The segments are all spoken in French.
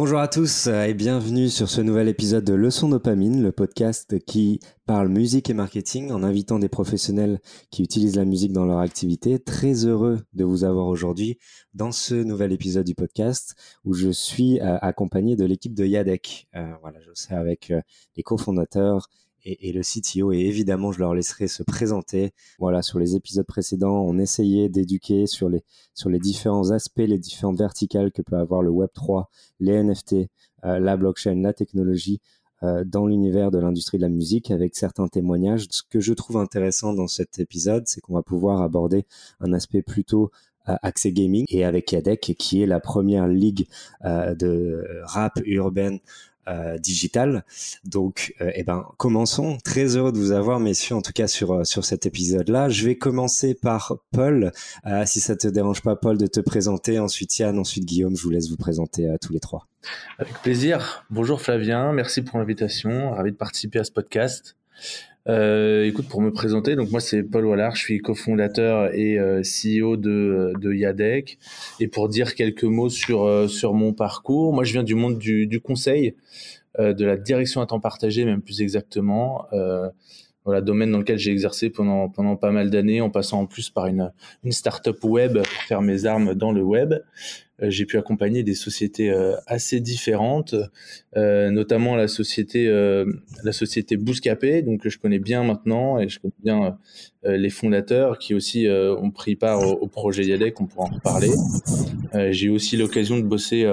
Bonjour à tous euh, et bienvenue sur ce nouvel épisode de Leçon Dopamine, le podcast qui parle musique et marketing en invitant des professionnels qui utilisent la musique dans leur activité. Très heureux de vous avoir aujourd'hui dans ce nouvel épisode du podcast où je suis euh, accompagné de l'équipe de Yadek. Euh, voilà, je serai avec les cofondateurs et, le CTO. Et évidemment, je leur laisserai se présenter. Voilà, sur les épisodes précédents, on essayait d'éduquer sur les, sur les différents aspects, les différentes verticales que peut avoir le Web3, les NFT, euh, la blockchain, la technologie euh, dans l'univers de l'industrie de la musique avec certains témoignages. Ce que je trouve intéressant dans cet épisode, c'est qu'on va pouvoir aborder un aspect plutôt euh, accès gaming et avec Yadek qui est la première ligue de rap urbaine euh, digital. Donc, euh, eh ben, commençons. Très heureux de vous avoir, messieurs, en tout cas sur euh, sur cet épisode-là. Je vais commencer par Paul, si ça te dérange pas, Paul, de te présenter. Ensuite Yann, ensuite Guillaume. Je vous laisse vous présenter à tous les trois. Avec plaisir. Bonjour Flavien, merci pour l'invitation. Ravi de participer à ce podcast. Euh, écoute, pour me présenter, donc moi c'est Paul Wallard, je suis cofondateur et euh, CEO de, de Yadec. Et pour dire quelques mots sur, euh, sur mon parcours, moi je viens du monde du, conseil, de la direction à temps partagé, même plus exactement. voilà, domaine dans lequel j'ai exercé pendant, pendant pas mal d'années, en passant en plus par une, une start-up web pour faire mes armes dans le web. Euh, j'ai pu accompagner des sociétés euh, assez différentes, euh, notamment la société la société Bouscapé, donc je connais bien maintenant et je connais bien les fondateurs qui aussi ont pris part au, projet Yadec, on pourra en reparler. j'ai eu aussi l'occasion de bosser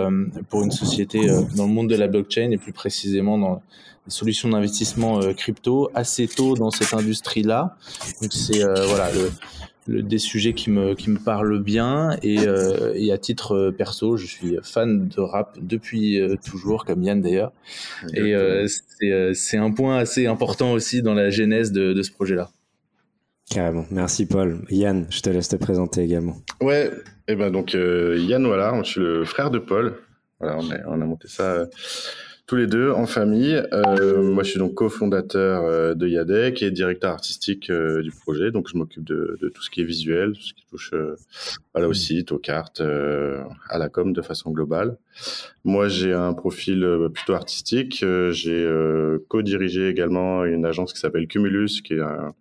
pour une société dans le monde de la blockchain et plus précisément dans solutions d'investissement crypto assez tôt dans cette industrie-là. Donc c'est voilà le, des sujets qui me, qui me parlent bien. Et, euh, et à titre euh, perso, je suis fan de rap depuis euh, toujours, comme Yann d'ailleurs. Et c'est un point assez important aussi dans la genèse de, de ce projet-là. Carrément. Merci Paul. Yann, je te laisse te présenter également. Ouais, et eh ben donc Yann, voilà, je suis le frère de Paul. Voilà, on, a, on a monté ça tous les deux en famille. Euh, moi, je suis donc cofondateur euh, de Yadec et directeur artistique euh, du projet. Donc, je m'occupe de, de, tout ce qui est visuel, tout ce qui touche euh, au site, aux cartes, à la com de façon globale. Moi, j'ai un profil plutôt artistique. j'ai co-dirigé également une agence qui s'appelle Cumulus, qui est un,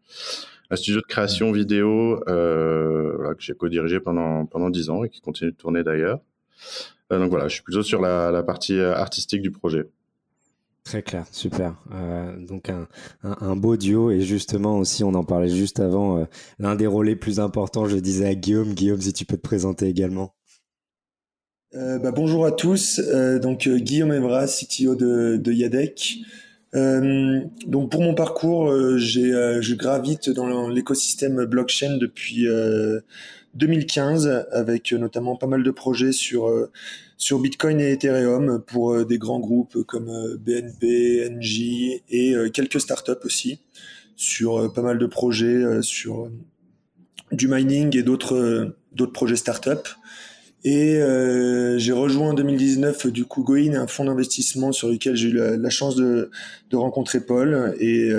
un studio de création vidéo voilà, que j'ai co-dirigé pendant pendant dix ans et qui continue de tourner d'ailleurs. Euh, donc voilà, je suis plutôt sur la, partie euh, artistique du projet. Très clair, super. Euh, donc un, beau duo et justement aussi, on en parlait juste avant, l'un des rôles les plus importants, je disais à Guillaume. Guillaume, si tu peux te présenter également. bah, bonjour à tous. donc Guillaume Evra, CTO de, de Yadec. donc pour mon parcours, j'ai, je gravite dans l'écosystème blockchain depuis 2015 avec notamment pas mal de projets sur euh, sur Bitcoin et Ethereum pour euh, des grands groupes comme euh, BNP, NJ et quelques startups aussi sur pas mal de projets sur du mining et d'autres d'autres projets startups. Et j'ai rejoint en 2019 du coup Goin, un fonds d'investissement sur lequel j'ai eu la, chance de, de, rencontrer Paul et,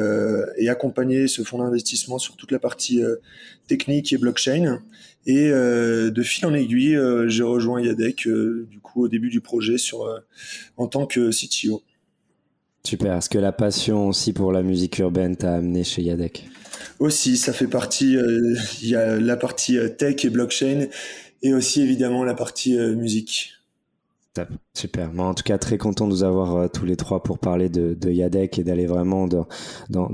et accompagner ce fonds d'investissement sur toute la partie technique et blockchain. Et euh, de fil en aiguille, euh, j'ai rejoint Yadec euh, du coup au début du projet sur en tant que CTO. Super. Est-ce que la passion aussi pour la musique urbaine t'a amené chez Yadec? Aussi, ça fait partie. Il y a la partie tech et blockchain, et aussi évidemment la partie musique. Super. Moi, en tout cas, très content de vous avoir euh, tous les trois pour parler de, de Yadec et d'aller vraiment dans,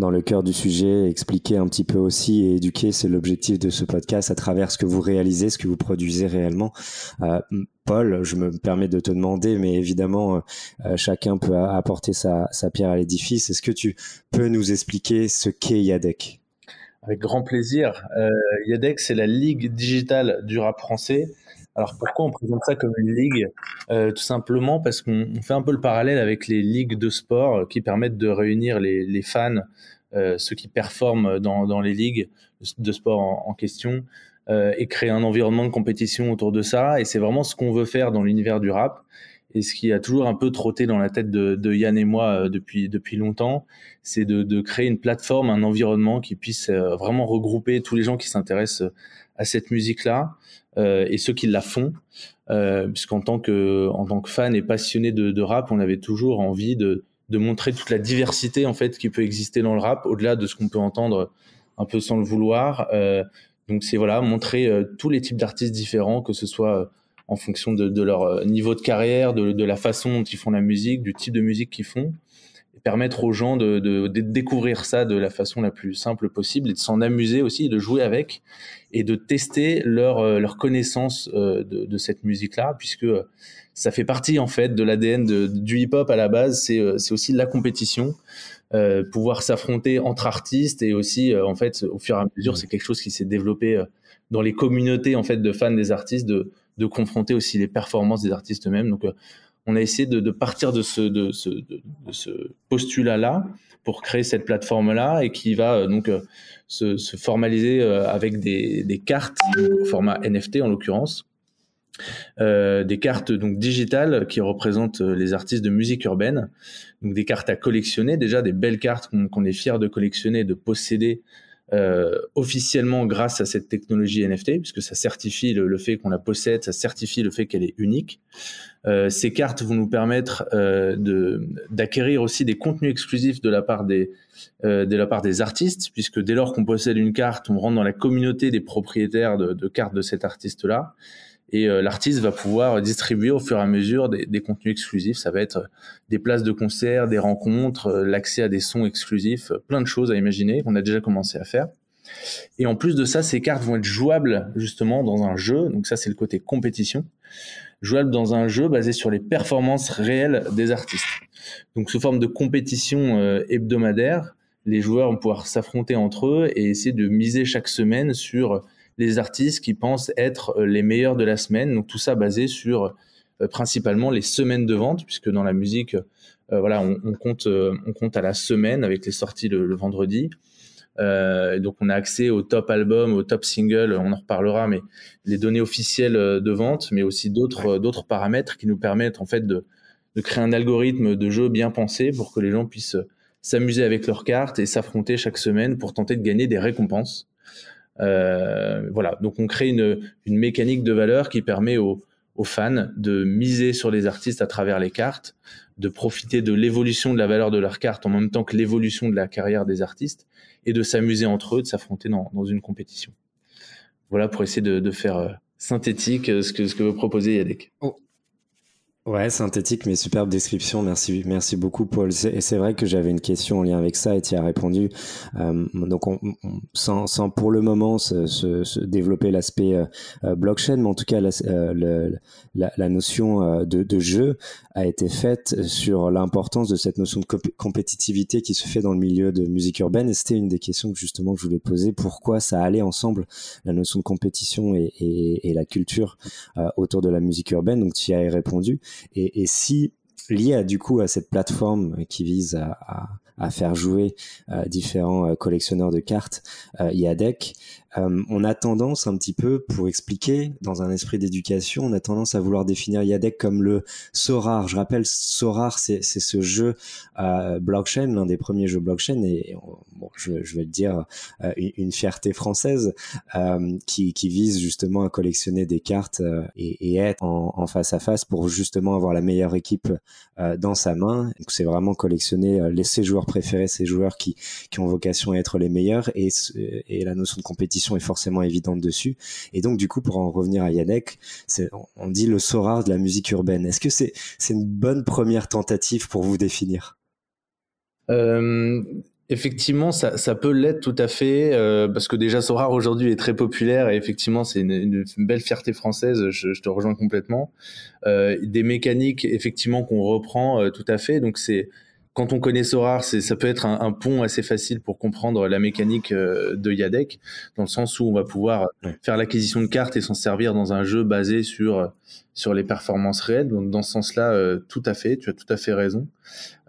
le cœur du sujet, expliquer un petit peu aussi et éduquer. C'est l'objectif de ce podcast à travers ce que vous réalisez, ce que vous produisez réellement. Euh, Paul, je me permets de te demander, mais évidemment, euh, chacun peut apporter sa, sa pierre à l'édifice. Est-ce que tu peux nous expliquer ce qu'est Yadec Avec grand plaisir. Yadec, c'est la Ligue digitale du rap français. Alors pourquoi on présente ça comme une ligue? Euh, Tout simplement parce qu'on fait un peu le parallèle avec les ligues de sport euh, qui permettent de réunir les, fans, euh, ceux qui performent dans, les ligues de sport en, question, et créer un environnement de compétition autour de ça. Et c'est vraiment ce qu'on veut faire dans l'univers du rap. Et ce qui a toujours un peu trotté dans la tête de, Yann et moi depuis depuis longtemps, c'est de, créer une plateforme, un environnement qui puisse vraiment regrouper tous les gens qui s'intéressent à cette musique-là et ceux qui la font. puisqu'en tant que tant que fan et passionné de, rap, on avait toujours envie de de montrer toute la diversité en fait qui peut exister dans le rap, au-delà de ce qu'on peut entendre un peu sans le vouloir. Euh, donc c'est voilà montrer euh, tous les types d'artistes différents, que ce soit euh, en fonction de, leur niveau de carrière, de, la façon dont ils font la musique, du type de musique qu'ils font, et permettre aux gens de, découvrir ça de la façon la plus simple possible et de s'en amuser aussi, de jouer avec et de tester leur, leur connaissance de, cette musique-là, puisque ça fait partie en fait de l'ADN du hip-hop à la base. C'est euh, aussi la compétition, euh, pouvoir s'affronter entre artistes et aussi euh, en fait au fur et à mesure c'est quelque chose qui s'est développé euh, dans les communautés en fait de fans des artistes de de confronter aussi les performances des artistes eux-mêmes. Donc on a essayé de, partir de ce de ce, de, ce postulat là pour créer cette plateforme là et qui va donc se, se, formaliser avec des, cartes au format NFT en l'occurrence euh, des cartes donc digitales qui représentent euh, les artistes de musique urbaine, donc des cartes à collectionner, déjà des belles cartes qu'on est fier de collectionner, de posséder euh, officiellement grâce à cette technologie NFT, puisque ça certifie le, fait qu'on la possède, ça certifie le fait qu'elle est unique. Euh, ces cartes vont nous permettre euh, d'acquérir aussi des contenus exclusifs de la part des de la part des artistes, puisque dès lors qu'on possède une carte, on rentre dans la communauté des propriétaires de, de cartes de cet artiste-là et euh, l'artiste va pouvoir distribuer au fur et à mesure des, contenus exclusifs. Ça va être des places de concert, des rencontres, euh, l'accès à des sons exclusifs, plein de choses à imaginer qu'on a déjà commencé à faire. Et en plus de ça, ces cartes vont être jouables justement dans un jeu. Donc ça, c'est le côté compétition. Jouables dans un jeu basé sur les performances réelles des artistes. Donc sous forme de compétition euh, hebdomadaire, les joueurs vont pouvoir s'affronter entre eux et essayer de miser chaque semaine sur les artistes qui pensent être euh, les meilleurs de la semaine. Donc tout ça basé sur euh, principalement les semaines de vente, puisque dans la musique, euh, voilà, on, compte, on compte à la semaine avec les sorties le, vendredi. donc on a accès au top album, au top single, on en reparlera, mais les données officielles de vente, mais aussi d'autres d'autres paramètres qui nous permettent en fait de, de créer un algorithme de jeu bien pensé pour que les gens puissent s'amuser avec leurs cartes et s'affronter chaque semaine pour tenter de gagner des récompenses. Euh, voilà, donc on crée une, une, mécanique de valeur qui permet aux, aux, fans de miser sur les artistes à travers les cartes, de profiter de l'évolution de la valeur de leurs cartes en même temps que l'évolution de la carrière des artistes, et de s'amuser entre eux, de s'affronter dans, dans, une compétition. Voilà pour essayer de, de faire euh, synthétique euh, ce que, ce que veut proposer Yadek. Ouais, synthétique, mais superbe description. Merci, merci beaucoup, Paul. Et c'est vrai que j'avais une question en lien avec ça et tu as répondu. Euh, donc, on, sans, sans, pour le moment se, se, se développer l'aspect euh, euh blockchain, mais en tout cas, la, la, la notion de, jeu a été faite sur l'importance de cette notion de compétitivité qui se fait dans le milieu de musique urbaine. Et c'était une des questions que justement je voulais poser. Pourquoi ça allait ensemble, la notion de compétition et, et, et la culture autour de la musique urbaine? Donc, tu y as répondu. Et, si lié à, du coup à cette plateforme qui vise à faire jouer euh, différents euh, collectionneurs de cartes, euh, IADEC, euh, on a tendance un petit peu, pour expliquer, dans un esprit d'éducation, on a tendance à vouloir définir IADEC comme le Sorar. Je rappelle, Sorar, c'est ce jeu euh, blockchain, l'un des premiers jeux blockchain, et bon, je, je, vais le dire, euh, une, fierté française, euh, qui, qui, vise justement à collectionner des cartes euh, et, et, être en, en, face à face pour justement avoir la meilleure équipe dans sa main. C'est vraiment collectionner les, ses joueurs préférés, ses joueurs qui, qui ont vocation à être les meilleurs, et, et la notion de compétition est forcément évidente dessus. Et donc, du coup, pour en revenir à Yannick, on dit le Sora de la musique urbaine. Est-ce que c'est c'est une bonne première tentative pour vous définir? Euh, Effectivement, ça, ça peut l'être tout à fait, euh, parce que déjà Sorar aujourd'hui est très populaire et effectivement c'est une, belle fierté française, je, te rejoins complètement. Euh, des mécaniques effectivement qu'on reprend tout à fait, donc c'est quand on connaît Sorar, ça peut être un, un, pont assez facile pour comprendre la mécanique euh, de Yadek, dans le sens où on va pouvoir faire l'acquisition de cartes et s'en servir dans un jeu basé sur sur les performances réelles. Donc dans ce sens-là, euh, tout à fait, tu as tout à fait raison.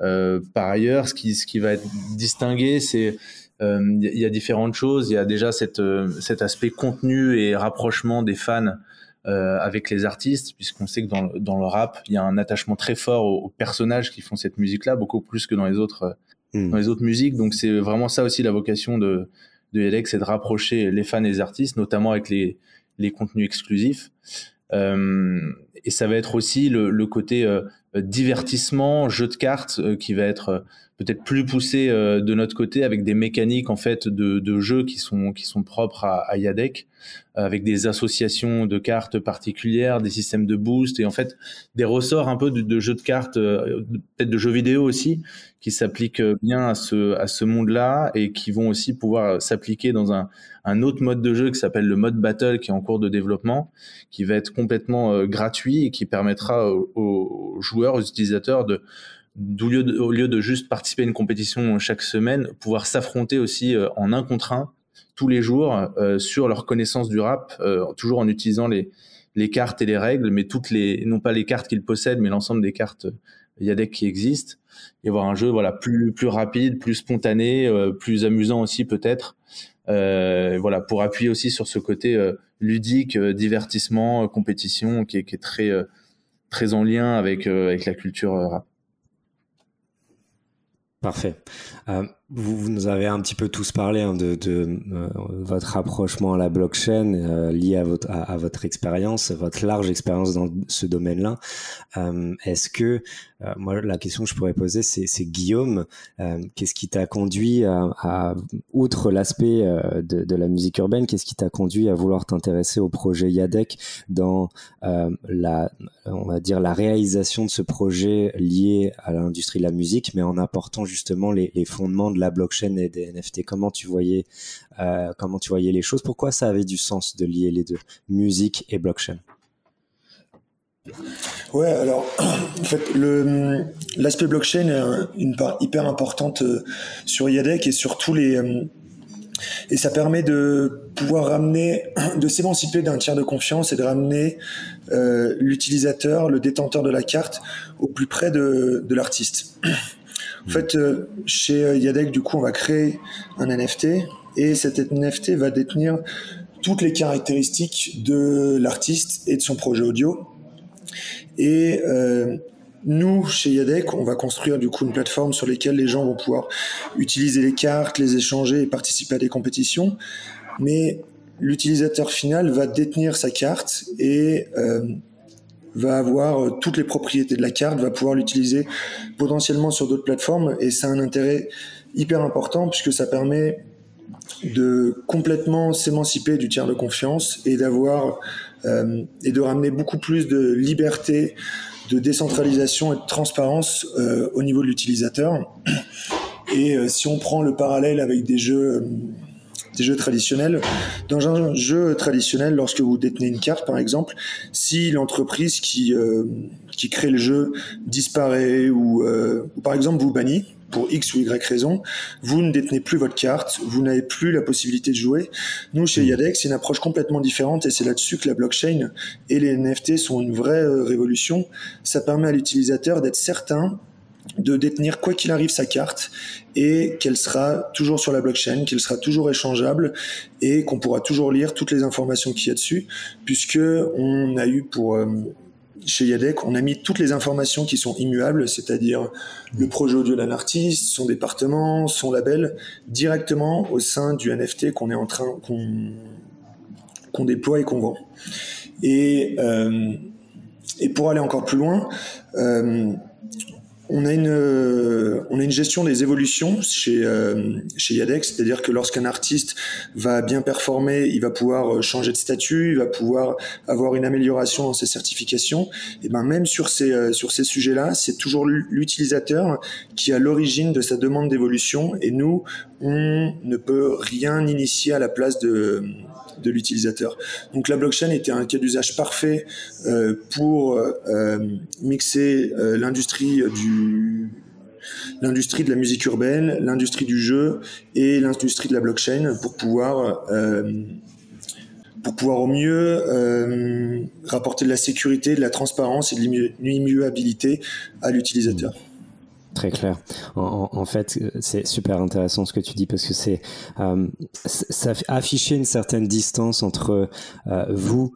Euh, par ailleurs, ce qui ce qui va être distingué, c'est il y, y, a différentes choses. Il y a déjà cette, cet aspect contenu et rapprochement des fans avec les artistes, puisqu'on sait que dans, dans, le rap, il y a un attachement très fort aux, personnages qui font cette musique-là, beaucoup plus que dans les autres, hmm. dans les autres musiques. Donc c'est vraiment ça aussi la vocation de, de Yedek, c'est de rapprocher les fans et les artistes, notamment avec les, les contenus exclusifs. Euh, et ça va être aussi le, côté euh, divertissement, jeu de cartes euh, qui va être peut-être plus poussé de notre côté avec des mécaniques en fait de, de jeu qui sont qui sont propres à, à Yadec avec des associations de cartes particulières, des systèmes de boost et en fait des ressorts un peu de, de jeux de cartes, peut-être de jeux vidéo aussi, qui s'appliquent bien à ce, à ce monde-là et qui vont aussi pouvoir s'appliquer dans un, un autre mode de jeu qui s'appelle le mode battle qui est en cours de développement, qui va être complètement euh, et qui permettra aux, joueurs, aux utilisateurs de au lieu, de, au juste participer à une compétition chaque semaine, pouvoir s'affronter aussi euh, en un contre un tous les jours euh, sur leur connaissance du rap, euh, toujours en utilisant les, cartes et les règles, mais toutes les, non pas les cartes qu'ils possèdent, mais l'ensemble des cartes Yadec qui existent, et avoir un jeu voilà plus rapide, plus spontané, plus amusant aussi peut-être, voilà pour appuyer aussi sur ce côté ludique, divertissement, compétition qui est, qui est très très en lien avec avec la culture rap. Parfait. Vous, nous avez un petit peu tous parlé hein, de, euh, votre rapprochement à la blockchain euh, lié à votre, expérience, votre large expérience dans ce domaine-là. Euh, est-ce que, moi, la question que je pourrais poser, c'est, Guillaume, qu'est-ce qui t'a conduit à, outre l'aspect de, de, la musique urbaine, qu'est-ce qui t'a conduit à vouloir t'intéresser au projet Yadec dans la, on va dire, la réalisation de ce projet lié à l'industrie de la musique, mais en apportant justement les, les fondements de blockchain et des NFT Comment tu voyais, euh, comment tu voyais les choses? Pourquoi ça avait du sens de lier les deux, musique et blockchain? Ouais, alors en fait, l'aspect blockchain est une part hyper importante euh, sur Yadec et sur tous les euh, et ça permet de pouvoir ramener, de s'émanciper d'un tiers de confiance et de ramener l'utilisateur, le détenteur de la carte, au plus près de l'artiste. En fait, euh, chez euh, Yadec, du coup, on va créer un NFT et cet NFT va détenir toutes les caractéristiques de l'artiste et de son projet audio. Et euh, nous, chez Yadec, on va construire du coup une plateforme sur laquelle les gens vont pouvoir utiliser les cartes, les échanger et participer à des compétitions. Mais l'utilisateur final va détenir sa carte et euh, va avoir euh, toutes les propriétés de la carte, va pouvoir l'utiliser potentiellement sur d'autres plateformes et a un intérêt hyper important puisque ça permet de complètement s'émanciper du tiers de confiance et d'avoir euh, et de ramener beaucoup plus de liberté, de décentralisation et de transparence euh, au niveau de l'utilisateur. Et euh, si on prend le parallèle avec des jeux euh, des jeux traditionnels. Dans un jeu traditionnel, lorsque vous détenez une carte, par exemple, si l'entreprise qui, euh, qui crée le jeu disparaît ou, euh, ou, par exemple, vous bannit pour X ou Y raison, vous ne détenez plus votre carte, vous n'avez plus la possibilité de jouer. Nous, chez Yadex, c'est une approche complètement différente et c'est là-dessus que la blockchain et les NFT sont une vraie euh, révolution. Ça permet à l'utilisateur d'être certain de détenir quoi qu'il arrive sa carte et qu'elle sera toujours sur la blockchain, qu'elle sera toujours échangeable et qu'on pourra toujours lire toutes les informations qu'il y a dessus puisque on a eu pour euh, chez Yadec, on a mis toutes les informations qui sont immuables, c'est-à-dire le projet audio d'un artiste, son département, son label, directement au sein du NFT qu'on est en train qu'on déploie et qu'on vend. Et euh, et pour aller encore plus loin, euh, on a une euh, on a une gestion des évolutions chez euh, chez Yadex, c'est-à-dire que lorsqu'un artiste va bien performer, il va pouvoir euh, changer de statut, il va pouvoir avoir une amélioration dans ses certifications. Et ben même sur ces sur ces sujets-là, c'est toujours l'utilisateur qui a l'origine de sa demande d'évolution et nous on ne peut rien initier à la place de de l'utilisateur. Donc la blockchain était un cas d'usage parfait euh, pour euh, mixer euh, l'industrie du l'industrie de la musique urbaine, l'industrie du jeu et l'industrie de la blockchain pour pouvoir pour pouvoir au mieux rapporter de la sécurité, de la transparence et de l'immuabilité à l'utilisateur. Très clair. En, fait, c'est super intéressant ce que tu dis parce que c'est euh, ça afficher une certaine distance entre euh, vous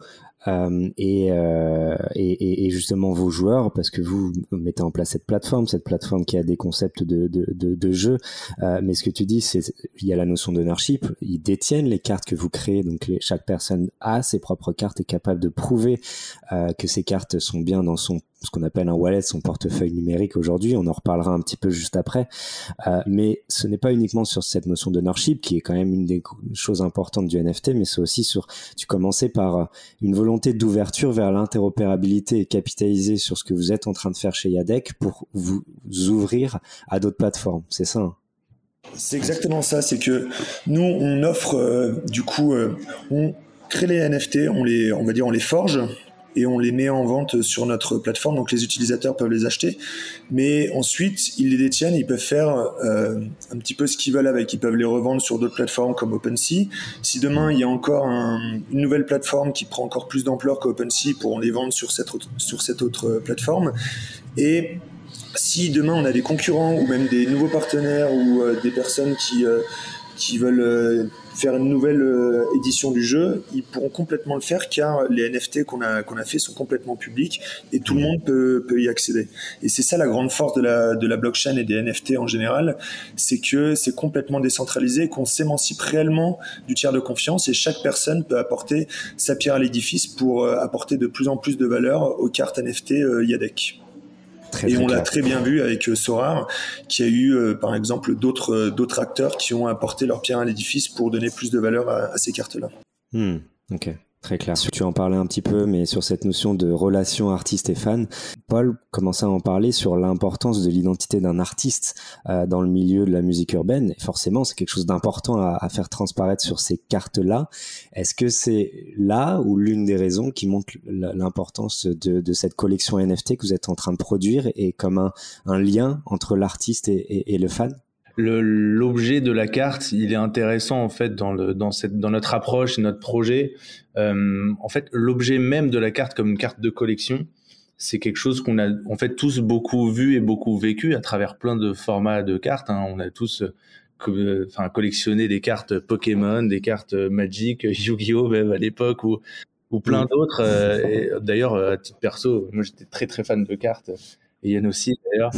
euh, et, euh, et, et, justement vos joueurs, parce que vous mettez en place cette plateforme, cette plateforme qui a des concepts de, de, de, de jeu. Euh, mais ce que tu dis, c'est il y a la notion d'ownership. Ils détiennent les cartes que vous créez, donc les, chaque personne a ses propres cartes et capable de prouver euh, que ces cartes sont bien dans son ce qu'on appelle un wallet, son portefeuille numérique aujourd'hui. On en reparlera un petit peu juste après. Euh, mais ce n'est pas uniquement sur cette notion d'ownership qui est quand même une des choses importantes du NFT, mais c'est aussi sur, tu commençais par euh, une volonté d'ouverture vers l'interopérabilité et capitaliser sur ce que vous êtes en train de faire chez Yadec pour vous ouvrir à d'autres plateformes. C'est ça? Hein? C'est exactement ça. C'est que nous, on offre, euh, du coup, on crée les NFT, on les, on va dire, on les forge et on les met en vente sur notre plateforme. Donc les utilisateurs peuvent les acheter, mais ensuite ils les détiennent. Ils peuvent faire euh, un petit peu ce qu'ils veulent avec. Ils peuvent les revendre sur d'autres plateformes comme OpenSea. Si demain il y a encore un, une nouvelle plateforme qui prend encore plus d'ampleur qu'OpenSea, pour les vendre sur cette autre, sur cette autre plateforme. Et si demain on a des concurrents ou même des nouveaux partenaires ou euh, des personnes qui, euh, qui veulent euh, faire une nouvelle édition du jeu, ils pourront complètement le faire car les NFT qu'on a, qu'on a fait sont complètement publics et tout le monde peut, peut y accéder. Et c'est ça la grande force de la, de la blockchain et des NFT en général, c'est que c'est complètement décentralisé, qu'on s'émancipe réellement du tiers de confiance et chaque personne peut apporter sa pierre à l'édifice pour apporter de plus en plus de valeur aux cartes NFT Yadec et on l'a très bien vu avec euh, Sorar, qui a eu euh, par exemple d'autres euh, d'autres acteurs qui ont apporté leur pierre à l'édifice pour donner plus de valeur à, ces cartes-là. Hmm, ok. Très clair. Tu en parlais un petit peu, mais sur cette notion de relation artiste et fan, Paul commençait à en parler sur l'importance de l'identité d'un artiste euh, dans le milieu de la musique urbaine. Forcément, c'est quelque chose d'important à, faire transparaître sur ces cartes-là. Est-ce que c'est là ou l'une des raisons qui montre l'importance de, cette collection NFT que vous êtes en train de produire et comme un, lien entre l'artiste et le fan? L'objet de la carte, il est intéressant en fait dans, le, dans, cette, dans notre approche, notre projet. Euh, en fait, l'objet même de la carte comme une carte de collection, c'est quelque chose qu'on a en fait tous beaucoup vu et beaucoup vécu à travers plein de formats de cartes. Hein. On a tous euh, enfin, collectionné des cartes Pokémon, des cartes Magic, Yu-Gi-Oh même à l'époque ou, ou plein d'autres. Euh, d'ailleurs, à titre perso, moi j'étais très très fan de cartes et Yann aussi d'ailleurs.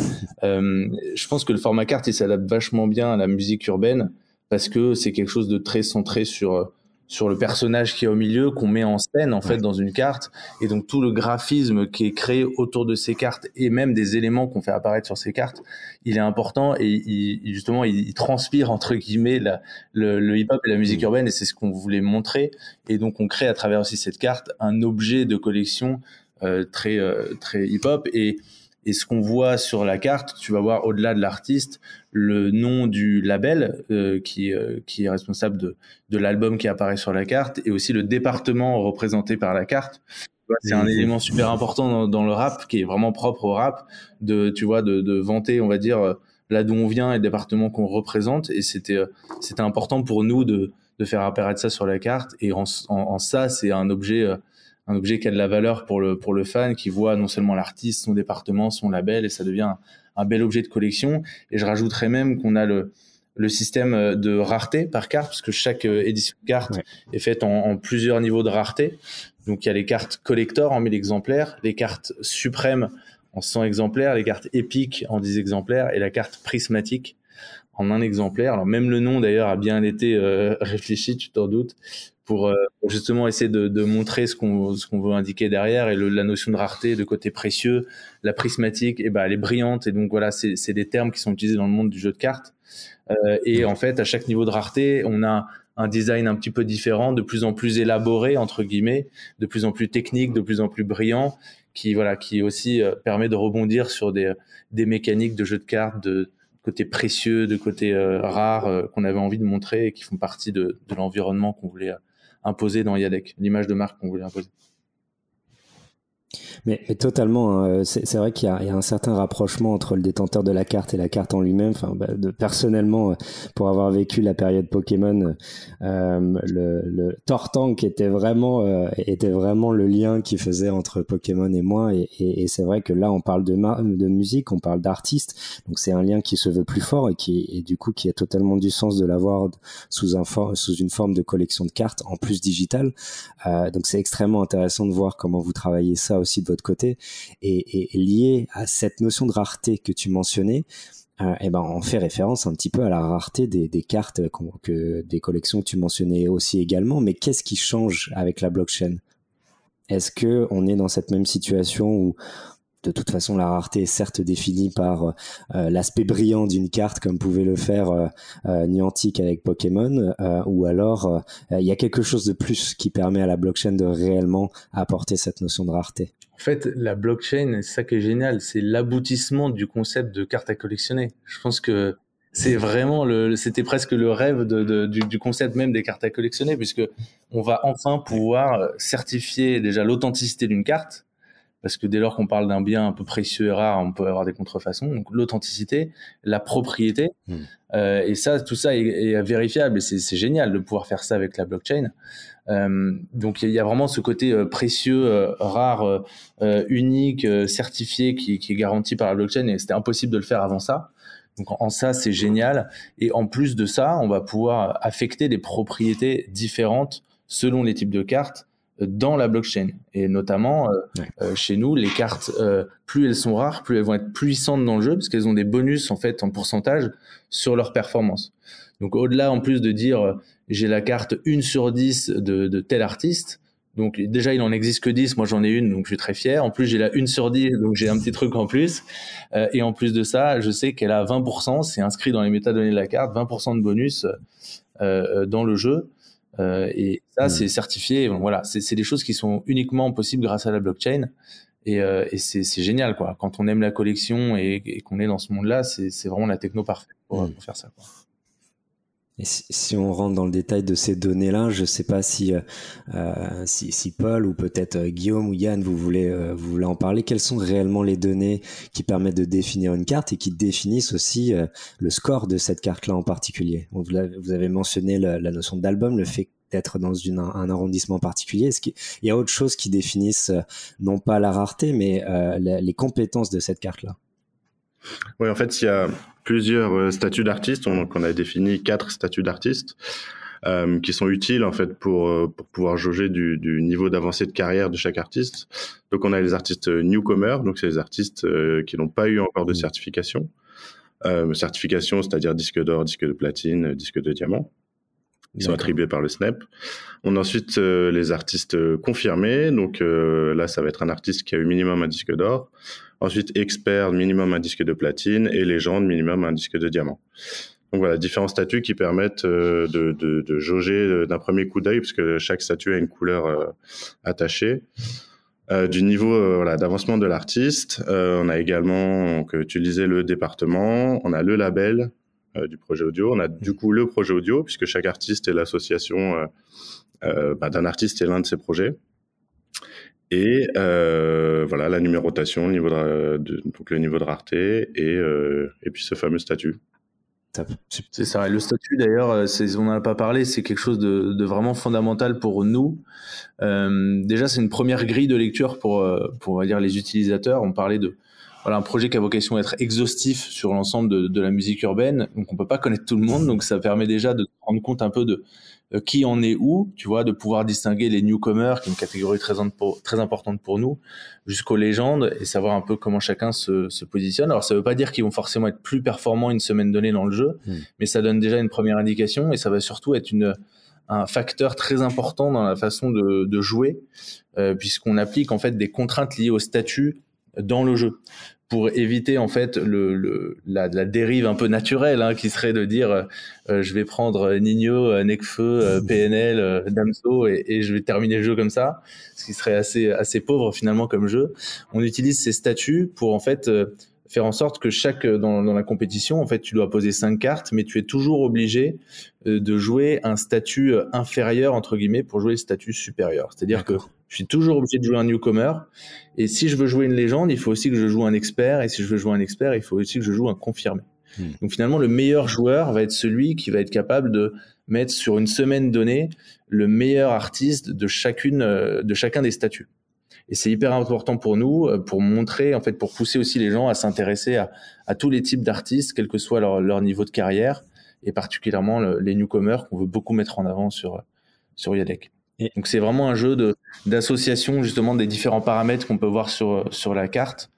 Euh, je pense que le format carte il s'adapte vachement bien à la musique urbaine parce que c'est quelque chose de très centré sur sur le personnage qui est au milieu qu'on met en scène en fait dans une carte. Et donc tout le graphisme qui est créé autour de ces cartes et même des éléments qu'on fait apparaître sur ces cartes il est important. Et il, justement il, transpire entre guillemets la, le, le hip hop et la musique urbaine. Et c'est ce qu'on voulait montrer. Et donc on crée à travers aussi cette carte un objet de collection euh, très euh, très hip hop et et ce qu'on voit sur la carte, tu vas voir au-delà de l'artiste le nom du label euh, qui, euh, qui est responsable de, de l'album qui apparaît sur la carte et aussi le département représenté par la carte. C'est un élément super important dans, dans, le rap qui est vraiment propre au rap de tu vois de, de vanter on va dire euh, là d'où on vient et le département qu'on représente. Et c'était c'était important pour nous de, de faire apparaître ça sur la carte. Et en, en, en ça c'est un objet un objet qui a de la valeur pour le, pour le fan, qui voit non seulement l'artiste, son département, son label, et ça devient un, bel objet de collection. Et je rajouterais même qu'on a le, le système de rareté par carte, parce que chaque euh, édition de carte est faite en, en, plusieurs niveaux de rareté. Donc il y a les cartes collector en 1000 exemplaires, les cartes suprêmes en 100 exemplaires, les cartes épiques en 10 exemplaires et la carte prismatique en un exemplaire. Alors même le nom d'ailleurs a bien été euh, réfléchi, tu t'en doutes, pour, euh, justement essayer de, montrer ce qu'on ce qu'on veut indiquer derrière et la notion de rareté, de côté précieux, la prismatique, et eh ben elle est brillante et donc voilà c'est c'est des termes qui sont utilisés dans le monde du jeu de cartes. Euh, et en fait à chaque niveau de rareté on a un design un petit peu différent, de plus en plus élaboré entre guillemets, de plus en plus technique, de plus en plus brillant, qui voilà qui aussi euh, permet de rebondir sur des des mécaniques de jeu de cartes de côté précieux, de côté rare qu'on avait envie de montrer et qui font partie de l'environnement qu'on voulait imposer dans Yadec, l'image de marque qu'on voulait imposer. Mais, totalement, hein. c'est vrai qu'il y, a un certain rapprochement entre le détenteur de la carte et la carte en lui-même. Enfin, bah, personnellement, pour avoir vécu la période Pokémon, euh, le, le Tortank était vraiment, euh, était vraiment le lien qui faisait entre Pokémon et moi. Et, et, et c'est vrai que là, on parle de, de musique, on parle d'artiste, donc c'est un lien qui se veut plus fort et qui, et du coup, qui a totalement du sens de l'avoir sous, un sous une forme de collection de cartes en plus digitale. Euh, donc c'est extrêmement intéressant de voir comment vous travaillez ça aussi de votre côté. Et, lié à cette notion de rareté que tu mentionnais, euh, eh ben, on fait référence un petit peu à la rareté des, cartes que, des collections que tu mentionnais aussi également. Mais qu'est-ce qui change avec la blockchain? Est-ce que on est dans cette même situation où de toute façon, la rareté est certes définie par euh, l'aspect brillant d'une carte, comme pouvait le faire euh, Niantic avec Pokémon, ou alors il y a quelque chose de plus qui permet à la blockchain de réellement apporter cette notion de rareté. En fait, la blockchain, c'est ça qui est génial, c'est l'aboutissement du concept de carte à collectionner. Je pense que c'est vraiment le, c'était presque le rêve de, du, concept même des cartes à collectionner, puisque on va enfin pouvoir certifier déjà l'authenticité d'une carte, parce que dès lors qu'on parle d'un bien un peu précieux et rare, on peut avoir des contrefaçons. Donc l'authenticité, la propriété, hmm. euh, et ça, tout ça est, vérifiable et c'est génial de pouvoir faire ça avec la blockchain. Euh, donc il y a vraiment ce côté euh, précieux, euh, rare, unique, certifié qui, qui, est garanti par la blockchain et c'était impossible de le faire avant ça. Donc en ça c'est génial et en plus de ça on va pouvoir affecter des propriétés différentes selon les types de cartes dans la blockchain et notamment chez nous les cartes plus elles sont rares plus elles vont être puissantes dans le jeu parce qu'elles ont des bonus en fait en pourcentage sur leur performance donc au-delà en plus de dire j'ai la carte 1 sur 10 de, de tel artiste. Donc déjà, il en existe que 10, moi j'en ai une, donc je suis très fier. En plus, j'ai la 1 sur 10, donc j'ai un petit truc en plus. Euh, et en plus de ça, je sais qu'elle a 20%, c'est inscrit dans les métadonnées de la carte, 20% de bonus euh, dans le jeu. Euh, et ça, hmm. c'est certifié. voilà, c'est des choses qui sont uniquement possibles grâce à la blockchain. Et, euh, et c'est génial, quoi. Quand on aime la collection et, qu'on est dans ce monde-là, c'est vraiment la techno parfaite pour, hmm. pour faire ça. Quoi. Et si, on rentre dans le détail de ces données-là, je ne sais pas si, euh, euh, si, si, Paul ou peut-être euh, Guillaume ou Yann, vous voulez, vous voulez en parler. Quelles sont réellement les données qui permettent de définir une carte et qui définissent aussi le score de cette carte-là en particulier? Vous avez mentionné la, notion d'album, le fait d'être dans une, un arrondissement particulier. Est-ce qu'il y a autre chose qui définissent non pas la rareté, mais les compétences de cette carte-là? Oui, en fait, il y a plusieurs euh, statuts d'artistes. On, on, a défini quatre statuts d'artistes euh, qui sont utiles en fait pour, euh, pour pouvoir jauger du, du niveau d'avancée de carrière de chaque artiste. Donc, on a les artistes newcomers, donc c'est les artistes euh, qui n'ont pas eu encore de mmh. certification. Euh, certification, c'est-à-dire disque d'or, disque de platine, disque de diamant. Ils sont attribués par le SNEP. On a ensuite les artistes confirmés. Donc là, ça va être un artiste qui a eu minimum un disque d'or. Ensuite, expert, minimum un disque de platine et légende, minimum un disque de diamant. Donc voilà, différents statuts qui permettent euh, de, de, de, jauger euh, d'un premier coup d'œil, puisque chaque statut a une couleur euh, attachée. Euh, du niveau voilà, d'avancement de l'artiste, on a également donc, utilisé le département, on a le label du projet audio, on a du coup le projet audio, puisque chaque artiste est l'association bah, d'un artiste et l'un de ses projets. Et euh, voilà la numérotation, le niveau de, donc le niveau de rareté et, euh, et puis ce fameux statut. C'est ça. Et le statut, d'ailleurs, euh, on n'en a pas parlé, c'est quelque chose de, de, vraiment fondamental pour nous. Euh, déjà, c'est une première grille de lecture pour, euh, pour on va dire, les utilisateurs. On parlait de voilà, un projet qui a vocation à être exhaustif sur l'ensemble de, de, la musique urbaine. Donc, on peut pas connaître tout le monde. Donc, ça permet déjà de rendre compte un peu de, euh, qui en est où, tu vois, de pouvoir distinguer les newcomers, qui est une catégorie très, très importante pour nous, jusqu'aux légendes, et savoir un peu comment chacun se, se positionne. Alors ça ne veut pas dire qu'ils vont forcément être plus performants une semaine donnée dans le jeu, hmm. mais ça donne déjà une première indication, et ça va surtout être une, un facteur très important dans la façon de, de jouer, euh, puisqu'on applique en fait des contraintes liées au statut dans le jeu pour éviter en fait le, le la, la, dérive un peu naturelle hein, qui serait de dire euh, je vais prendre Nino, euh, Necfeu, euh, PNL, Damso et, et, je vais terminer le jeu comme ça, ce qui serait assez assez pauvre finalement comme jeu. On utilise ces statuts pour en fait faire en sorte que chaque dans, dans, la compétition, en fait, tu dois poser cinq cartes, mais tu es toujours obligé de jouer un statut inférieur entre guillemets pour jouer le statut supérieur. C'est-à-dire que je suis toujours obligé de jouer un newcomer. Et si je veux jouer une légende, il faut aussi que je joue un expert. Et si je veux jouer un expert, il faut aussi que je joue un confirmé. Hmm. Donc finalement, le meilleur joueur va être celui qui va être capable de mettre sur une semaine donnée le meilleur artiste de chacune, euh, de chacun des statuts. Et c'est hyper important pour nous, euh, pour montrer, en fait, pour pousser aussi les gens à s'intéresser à, à, tous les types d'artistes, quel que soit leur, leur, niveau de carrière, et particulièrement les newcomers qu'on veut beaucoup mettre en avant sur, sur Yadek. Et donc c'est vraiment un jeu d'association justement des différents paramètres qu'on peut voir sur sur la carte.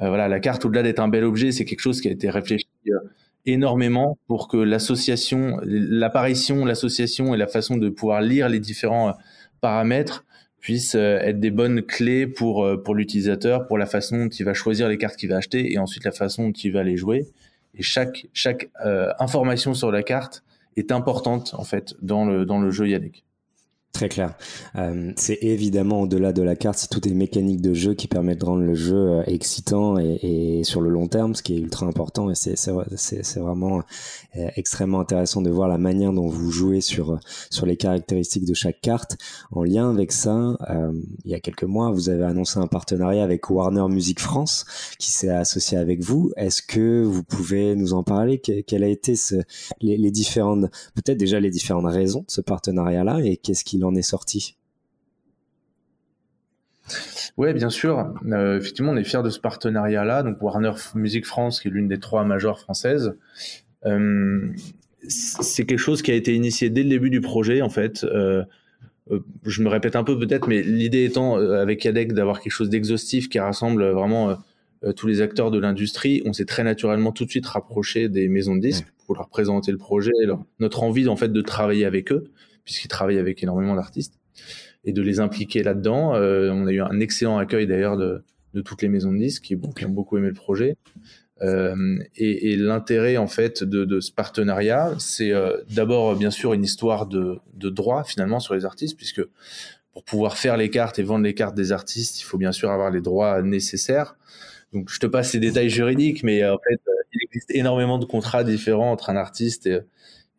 Euh, voilà, la carte au-delà d'être un bel objet, c'est quelque chose qui a été réfléchi euh, énormément pour que l'association, l'apparition, l'association et la façon de pouvoir lire les différents euh, paramètres puissent être des bonnes clés pour pour l'utilisateur, pour la façon dont il va choisir les cartes qu'il va acheter et ensuite la façon dont il va les jouer. Et chaque chaque information sur la carte est importante en fait dans le dans le jeu Yannick. Très clair. Euh, c'est évidemment au-delà de la carte, c'est toutes les mécaniques de jeu qui permettent de rendre le jeu euh, excitant et, sur le long terme, ce qui est ultra important. Et c'est, vraiment euh, extrêmement intéressant de voir la manière dont vous jouez sur, sur les caractéristiques de chaque carte. En lien avec ça, il y a quelques mois, vous avez annoncé un partenariat avec Warner Music France qui s'est associé avec vous. Est-ce que vous pouvez nous en parler? Quelles a été les, les différentes, peut-être déjà les différentes raisons de ce partenariat-là et qu'est-ce qui en est sorti oui, bien sûr. Euh, effectivement, on est fiers de ce partenariat-là. Donc, Warner Music France, qui est l'une des trois majeures françaises, euh, c'est quelque chose qui a été initié dès le début du projet, en fait. Euh, je me répète un peu peut-être, mais l'idée étant avec Yadec d'avoir quelque chose d'exhaustif qui rassemble vraiment tous les acteurs de l'industrie. On s'est très naturellement tout de suite rapproché des maisons de disques pour leur présenter le projet, notre envie en fait de travailler avec eux puisqu'il travaille avec énormément d'artistes, et de les impliquer là-dedans. Euh, on a eu un excellent accueil d'ailleurs de, toutes les maisons de disques qui, ont beaucoup aimé le projet. Euh, et, l'intérêt en fait de, ce partenariat, c'est euh, d'abord bien sûr une histoire de, de droit finalement sur les artistes, puisque pour pouvoir faire les cartes et vendre les cartes des artistes, il faut bien sûr avoir les droits nécessaires. Donc je te passe les détails juridiques, mais en fait il existe énormément de contrats différents entre un artiste et,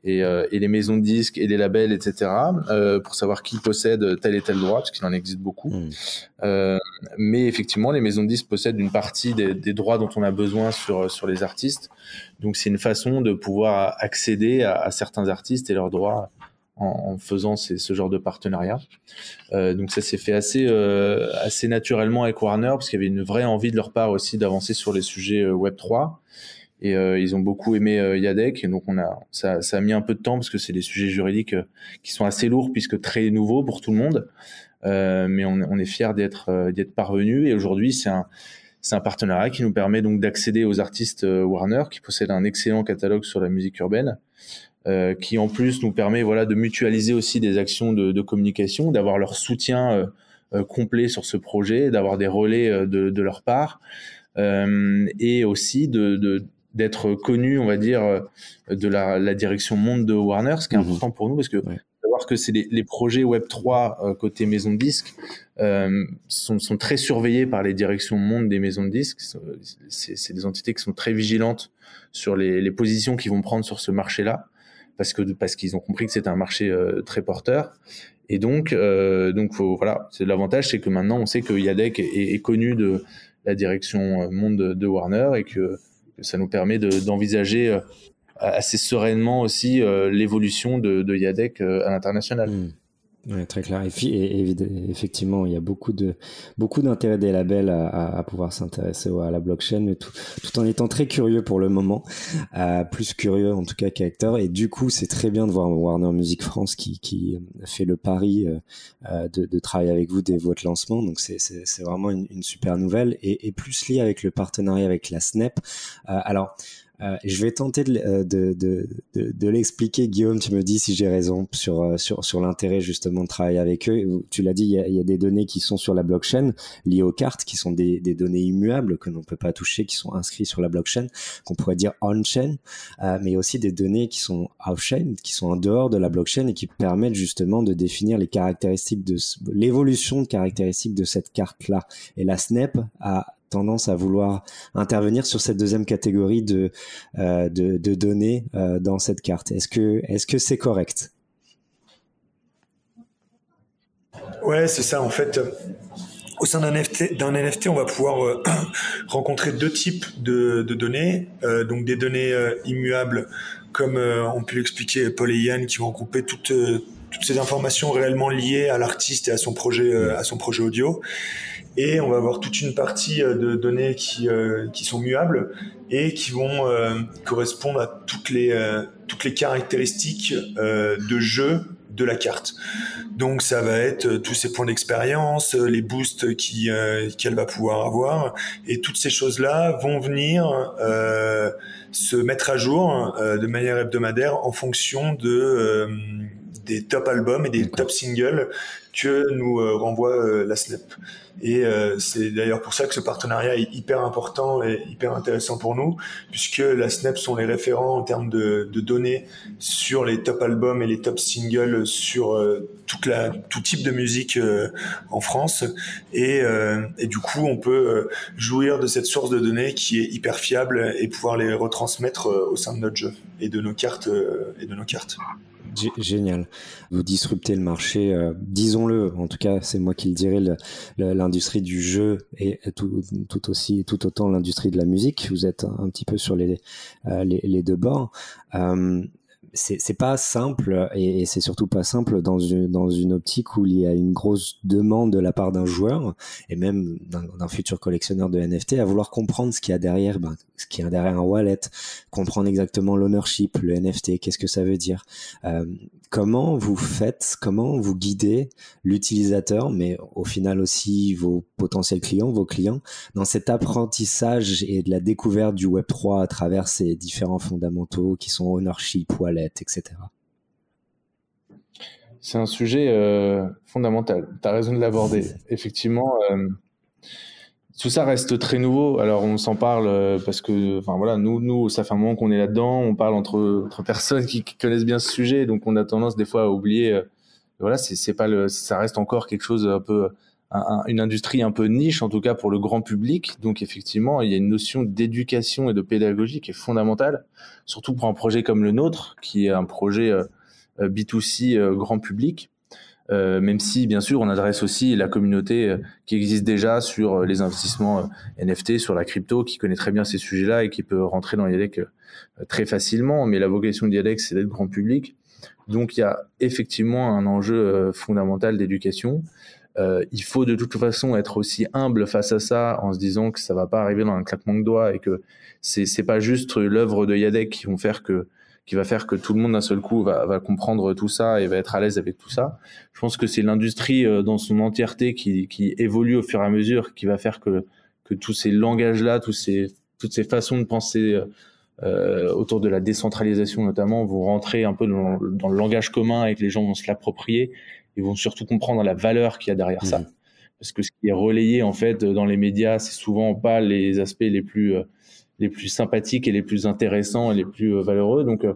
et, euh, et, les maisons de disques et les labels, etc., euh, pour savoir qui possède tel et tel droit, parce qu'il en existe beaucoup. Hmm. Euh, mais effectivement, les maisons de disques possèdent une partie des, des, droits dont on a besoin sur, sur les artistes. Donc c'est une façon de pouvoir accéder à, à certains artistes et leurs droits en, en faisant ces, ce genre de partenariat. Euh, donc ça s'est fait assez, euh, assez naturellement avec Warner, parce qu'il y avait une vraie envie de leur part aussi d'avancer sur les sujets Web 3 et euh, ils ont beaucoup aimé euh, Yadek. Et donc on a ça, a mis un peu de temps parce que c'est des sujets juridiques euh, qui sont assez lourds puisque très nouveaux pour tout le monde. Euh, mais on, est fier d'être d'être parvenu et aujourd'hui c'est un un partenariat qui nous permet donc d'accéder aux artistes Warner qui possèdent un excellent catalogue sur la musique urbaine qui en plus nous permet voilà de mutualiser aussi des actions de, communication d'avoir leur soutien complet sur ce projet d'avoir des relais de, de leur part et aussi de d'être connu, on va dire, euh, de la, la, direction monde de Warner, ce qui est mhm. important pour nous parce que savoir que c'est les, les, projets Web 3 euh, côté maison de disques euh, sont, sont, très surveillés par les directions monde des maisons de disques. C'est des entités qui sont très vigilantes sur les, les positions qu'ils vont prendre sur ce marché-là parce que parce qu'ils ont compris que c'est un marché euh, très porteur. Et donc, euh, donc faut, voilà, c'est l'avantage, c'est que maintenant on sait que Yadec est, est, connu de la direction monde de, de Warner et que ça nous permet d'envisager euh, assez sereinement aussi euh, l'évolution de, de, Yadec euh, à l'international. Hmm. Ouais, très clair. Et, et, effectivement, il y a beaucoup de beaucoup d'intérêt des labels à, à, pouvoir s'intéresser à la blockchain, tout, tout, en étant très curieux pour le moment, euh, plus curieux en tout cas qu'acteur. Et du coup, c'est très bien de voir Warner Music France qui, qui fait le pari euh, de, de, travailler avec vous dès votre lancement. Donc c'est vraiment une, une, super nouvelle et, et, plus lié avec le partenariat avec la Snap. Euh, alors euh, je vais tenter de, euh, de, de, de, l'expliquer, Guillaume. Tu me dis si j'ai raison sur, euh, sur, sur l'intérêt justement de travailler avec eux. Tu l'as dit, il y, a, il y, a, des données qui sont sur la blockchain liées aux cartes, qui sont des, des données immuables que l'on ne peut pas toucher, qui sont inscrites sur la blockchain, qu'on pourrait dire on-chain, euh, mais aussi des données qui sont off-chain, qui sont en dehors de la blockchain et qui permettent justement de définir les caractéristiques de l'évolution de caractéristiques de cette carte-là. Et la Snap a tendance à vouloir intervenir sur cette deuxième catégorie de, de, données dans cette carte. Est-ce que c'est correct? Ouais, c'est ça. En fait, au sein d'un NFT, on va pouvoir euh, rencontrer deux types de, données. Euh, donc des données euh, immuables, comme on peut l'expliquer Paul et Yann, qui vont regrouper toutes toutes ces informations réellement liées à l'artiste et à son projet à son projet audio. Et on va avoir toute une partie de données qui qui sont muables et qui vont correspondre à toutes les toutes les caractéristiques de jeu de la carte. Donc ça va être euh, tous ces points d'expérience, euh, les boosts qui euh, qu'elle va pouvoir avoir, et toutes ces choses-là vont venir se mettre à jour de manière hebdomadaire en fonction de des top albums et des top singles que nous renvoie la Snap. Et euh, c'est d'ailleurs pour ça que ce partenariat est hyper important et hyper intéressant pour nous, puisque la Snap sont les référents en termes de, de données sur les top albums et les top singles sur euh, toute la, tout type de musique euh, en France. Et, et, du coup, on peut jouir de cette source de données qui est hyper fiable et pouvoir les retransmettre au sein de notre jeu et de nos cartes et de nos cartes. Génial. Vous disruptez le marché, euh, disons-le, en tout cas c'est moi qui le dirais, l'industrie du jeu et tout, aussi, tout autant l'industrie de la musique. Vous êtes un, petit peu sur les, euh, les, deux bords. Euh, c'est pas simple et, c'est surtout pas simple dans une, dans une optique où il y a une grosse demande de la part d'un joueur et même d'un futur collectionneur de NFT à vouloir comprendre ce qu'il y a derrière, ben, ce qu'il y a derrière un wallet, comprendre exactement l'ownership, le NFT, qu'est-ce que ça veut dire. Euh, comment vous faites, comment vous guidez l'utilisateur, mais au final aussi vos potentiels clients, vos clients, dans cet apprentissage et de la découverte du Web3 à travers ces différents fondamentaux qui sont ownership, wallet, etc. C'est un sujet euh, fondamental. Tu as raison de l'aborder. Effectivement, euh, tout ça reste très nouveau. Alors on s'en parle euh, parce que, enfin voilà, nous, nous, ça fait un moment qu'on est là-dedans. On parle entre, entre personnes qui, connaissent bien ce sujet, donc on a tendance des fois à oublier. voilà, c'est pas le, ça reste encore quelque chose un peu, une industrie un peu niche, en tout cas pour le grand public. Donc effectivement, il y a une notion d'éducation et de pédagogie qui est fondamentale, surtout pour un projet comme le nôtre, qui est un projet B2C euh, grand public. Euh, même si bien sûr on adresse aussi la communauté euh, qui existe déjà sur les investissements NFT, sur la crypto, qui connaît très bien ces sujets-là et qui peut rentrer dans Yadec très facilement. Mais la vocation de c'est d'être grand public. Donc il y a effectivement un enjeu fondamental d'éducation. Il faut de toute façon être aussi humble face à ça en se disant que ça va pas arriver dans un claquement de doigts et que c'est c'est pas juste l'œuvre de Yadec qui vont faire que qui va faire que tout le monde d'un seul coup va, va, comprendre tout ça et va être à l'aise avec tout ça. Je pense que c'est l'industrie euh, dans son entièreté qui, qui, évolue au fur et à mesure qui va faire que, que tous ces langages-là, tous ces, toutes ces façons de penser euh, euh autour de la décentralisation notamment vont rentrer un peu dans, dans, le langage commun et que les gens vont se l'approprier et vont surtout comprendre la valeur qu'il y a derrière ça. Mmh. Parce que ce qui est relayé en fait dans les médias, c'est souvent pas les aspects les plus euh, les plus sympathiques et les plus intéressants et les plus euh, valeureux. Donc, euh,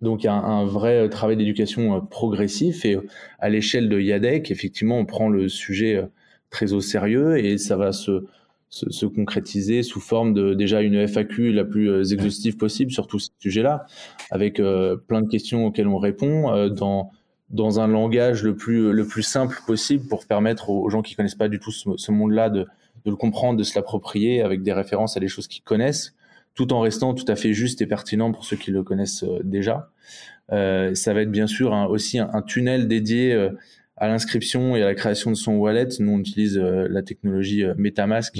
donc il y a un, vrai travail d'éducation progressif et à l'échelle de Yadec, effectivement, on prend le sujet très au sérieux et ça va se, se, concrétiser sous forme de déjà une FAQ la plus exhaustive possible sur tous ces sujets-là, avec plein de questions auxquelles on répond dans dans un langage le plus le plus simple possible pour permettre aux, gens qui connaissent pas du tout ce monde-là de de le comprendre, de se l'approprier avec des références à des choses qu'ils connaissent, tout en restant tout à fait juste et pertinent pour ceux qui le connaissent euh, déjà. Euh, ça va être bien sûr aussi un, tunnel dédié euh, à l'inscription et à la création de son wallet. Nous, on utilise la technologie MetaMask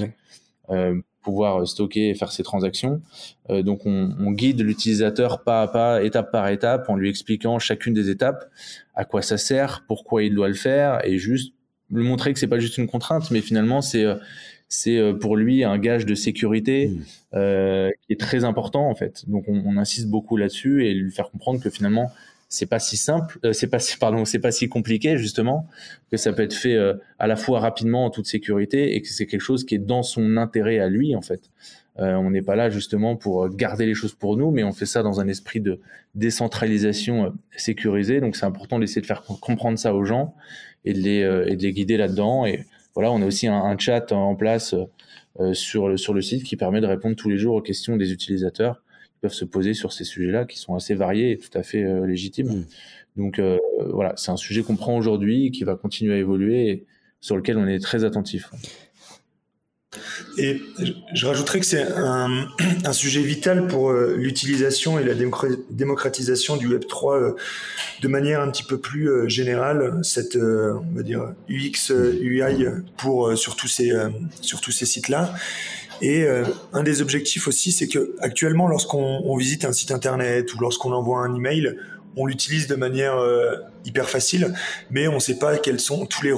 pouvoir stocker et faire ses transactions. donc, on, on guide l'utilisateur pas à pas, étape par étape, en lui expliquant chacune des étapes, à quoi ça sert, pourquoi il doit le faire, et juste lui montrer que c'est pas juste une contrainte, mais finalement c'est c'est euh, pour lui un gage de sécurité mmh. euh, qui est très important en fait. Donc on, insiste beaucoup là-dessus et lui faire comprendre que finalement c'est pas si simple, euh, c'est pas si, pardon, c'est pas si compliqué justement que ça peut être fait à la fois rapidement en toute sécurité et que c'est quelque chose qui est dans son intérêt à lui en fait. on n'est pas là justement pour garder les choses pour nous, mais on fait ça dans un esprit de décentralisation sécurisée. Donc c'est important d'essayer de faire comprendre ça aux gens et de les, et de les guider là-dedans. Et voilà, on a aussi un, chat en place sur, le, sur le site qui permet de répondre tous les jours aux questions des utilisateurs peuvent se poser sur ces sujets-là qui sont assez variés et tout à fait légitimes. Mmh. Donc voilà, c'est un sujet qu'on prend aujourd'hui qui va continuer à évoluer et sur lequel on est très attentif. Et je rajouterais que c'est un, un, sujet vital pour euh, l'utilisation et la démocratisation du Web 3 euh, de manière un petit peu plus euh, générale. Cette, on va dire, UX, UI pour sur tous ces, sur tous ces sites-là. Et un des objectifs aussi, c'est que actuellement, lorsqu'on visite un site internet ou lorsqu'on envoie un email, on l'utilise de manière euh, hyper facile, mais on ne sait pas quels sont tous les,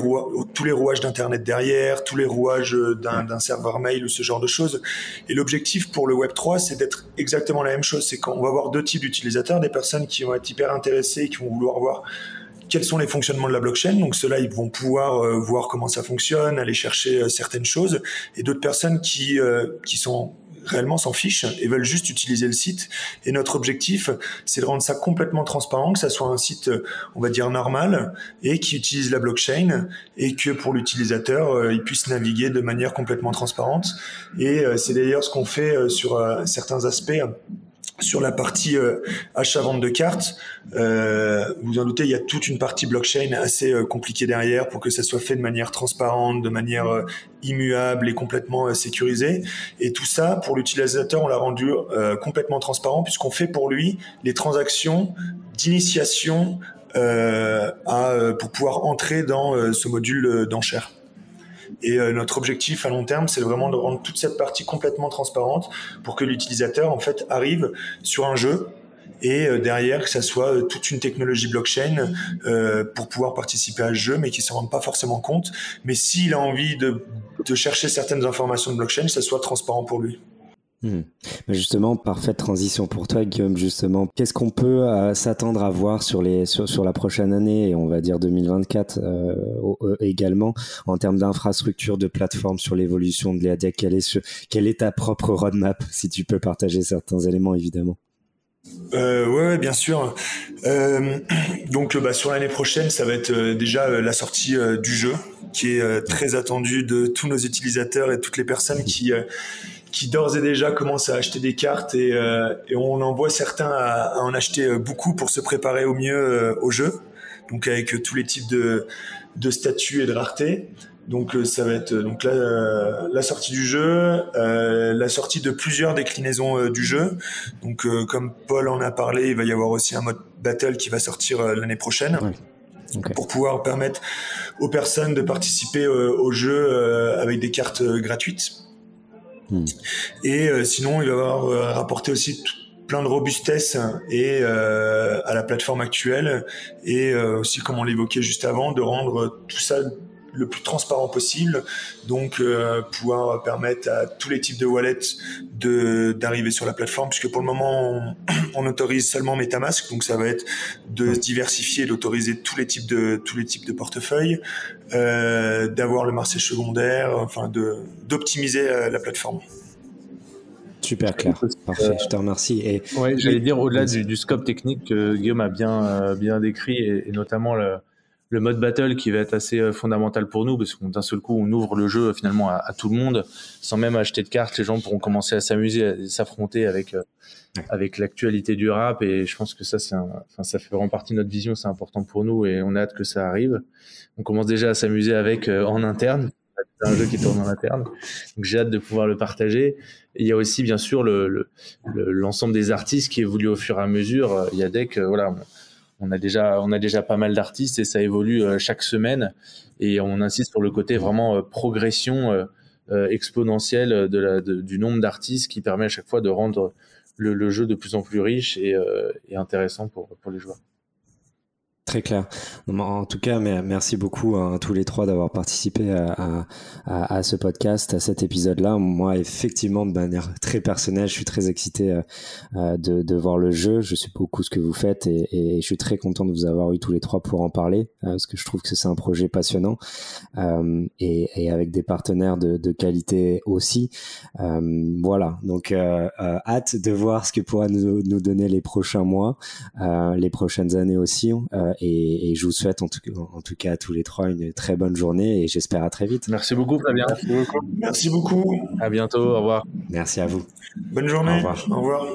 tous les rouages d'Internet derrière, tous les rouages euh, d'un serveur mail ou ce genre de choses. Et l'objectif pour le Web3, c'est d'être exactement la même chose. C'est qu'on va avoir deux types d'utilisateurs, des personnes qui vont être hyper intéressées, qui vont vouloir voir quels sont les fonctionnements de la blockchain. Donc ceux-là, ils vont pouvoir euh, voir comment ça fonctionne, aller chercher certaines choses, et d'autres personnes qui, qui sont réellement s'en fichent et veulent juste utiliser le site. Et notre objectif, c'est de rendre ça complètement transparent, que ça soit un site, on va dire, normal et qui utilise la blockchain et que pour l'utilisateur, euh, il puisse naviguer de manière complètement transparente. Et euh, c'est d'ailleurs ce qu'on fait euh, sur certains aspects sur la partie euh, achat-vente de cartes, euh, vous en doutez, il y a toute une partie blockchain assez euh, compliquée derrière pour que ça soit fait de manière transparente, de manière euh, immuable et complètement sécurisée. Et tout ça, pour l'utilisateur, on l'a rendu complètement transparent puisqu'on fait pour lui les transactions d'initiation pour pouvoir entrer dans ce module d'enchères. Et euh, notre objectif à long terme, c'est vraiment de rendre toute cette partie complètement transparente pour que l'utilisateur en fait arrive sur un jeu et euh, derrière que ça soit euh, toute une technologie blockchain pour pouvoir participer à ce jeu, mais qui ne se rende pas forcément compte. Mais s'il a envie de, de chercher certaines informations de blockchain, ça soit transparent pour lui. Hmm. Justement, parfaite transition pour toi, Guillaume. Justement, qu'est-ce qu'on peut euh, s'attendre à voir sur les sur, la prochaine année et on va dire 2024 euh, euh, également en termes d'infrastructure, de plateforme sur l'évolution de l'EADIAC quelle est quelle est ta propre roadmap si tu peux partager certains éléments évidemment? Euh, ouais, bien sûr. donc, bah, sur l'année prochaine, ça va être déjà la sortie du jeu, qui est très attendu de tous nos utilisateurs et toutes les personnes qui qui d'ores et déjà commencent à acheter des cartes et, euh, et on en voit certains à, en acheter euh, beaucoup pour se préparer au mieux euh, au jeu. Donc avec tous les types de, de statuts et de rareté. Donc ça va être donc la, la sortie du jeu, euh, la sortie de plusieurs déclinaisons du jeu. Donc comme Paul en a parlé, il va y avoir aussi un mode battle qui va sortir l'année prochaine. pour pouvoir permettre aux personnes de participer au jeu avec des cartes gratuites. Hmm. Et euh, sinon, il va avoir euh, rapporté aussi plein de robustesse et euh, à la plateforme actuelle et aussi comme on l'évoquait juste avant de rendre tout ça le plus transparent possible, donc euh, pouvoir permettre à tous les types de wallets de d'arriver sur la plateforme, puisque pour le moment on, autorise seulement MetaMask, donc ça va être de diversifier, d'autoriser tous les types de tous les types de portefeuilles, euh, d'avoir le marché secondaire, enfin de d'optimiser euh, la plateforme. Super clair, parfait, je te remercie. Et ouais, j'allais dire au-delà du, scope technique que Guillaume a bien bien décrit et, et notamment le, le mode battle qui va être assez euh, fondamental pour nous parce qu'on d'un seul coup on ouvre le jeu finalement à, tout le monde sans même acheter de cartes. Les gens pourront commencer à s'amuser à s'affronter avec euh, avec l'actualité du rap. Et je pense que ça c'est enfin ça fait vraiment partie de notre vision. C'est important pour nous et on a hâte que ça arrive. On commence déjà à s'amuser avec euh, en interne. C'est un jeu qui tourne en interne. Donc j'ai hâte de pouvoir le partager. Et il y a aussi bien sûr le l'ensemble des artistes qui évoluent au fur et à mesure. Il y a que voilà on a déjà on a déjà pas mal d'artistes et ça évolue euh, chaque semaine et on insiste sur le côté vraiment euh, progression euh, exponentielle de la, du nombre d'artistes qui permet à chaque fois de rendre le, jeu de plus en plus riche et, et intéressant pour, pour les joueurs. Très clair. En tout cas, merci beaucoup à tous les trois d'avoir participé à, ce podcast, à cet épisode-là. Moi, effectivement, de manière très personnelle, je suis très excité euh, euh, de, voir le jeu. Je sais beaucoup ce que vous faites et, je suis très content de vous avoir eu tous les trois pour en parler, euh, parce que je trouve que c'est un projet passionnant et, avec des partenaires de, qualité aussi. voilà. Donc, hâte de voir ce que pourra nous donner les prochains mois, les prochaines années aussi et, je vous souhaite en tout, en tout, cas à tous les trois une très bonne journée et j'espère à très vite. Merci beaucoup Fabien. Merci beaucoup. Merci beaucoup. À bientôt. Au revoir. Merci à vous. Bonne journée. Au revoir. Au revoir.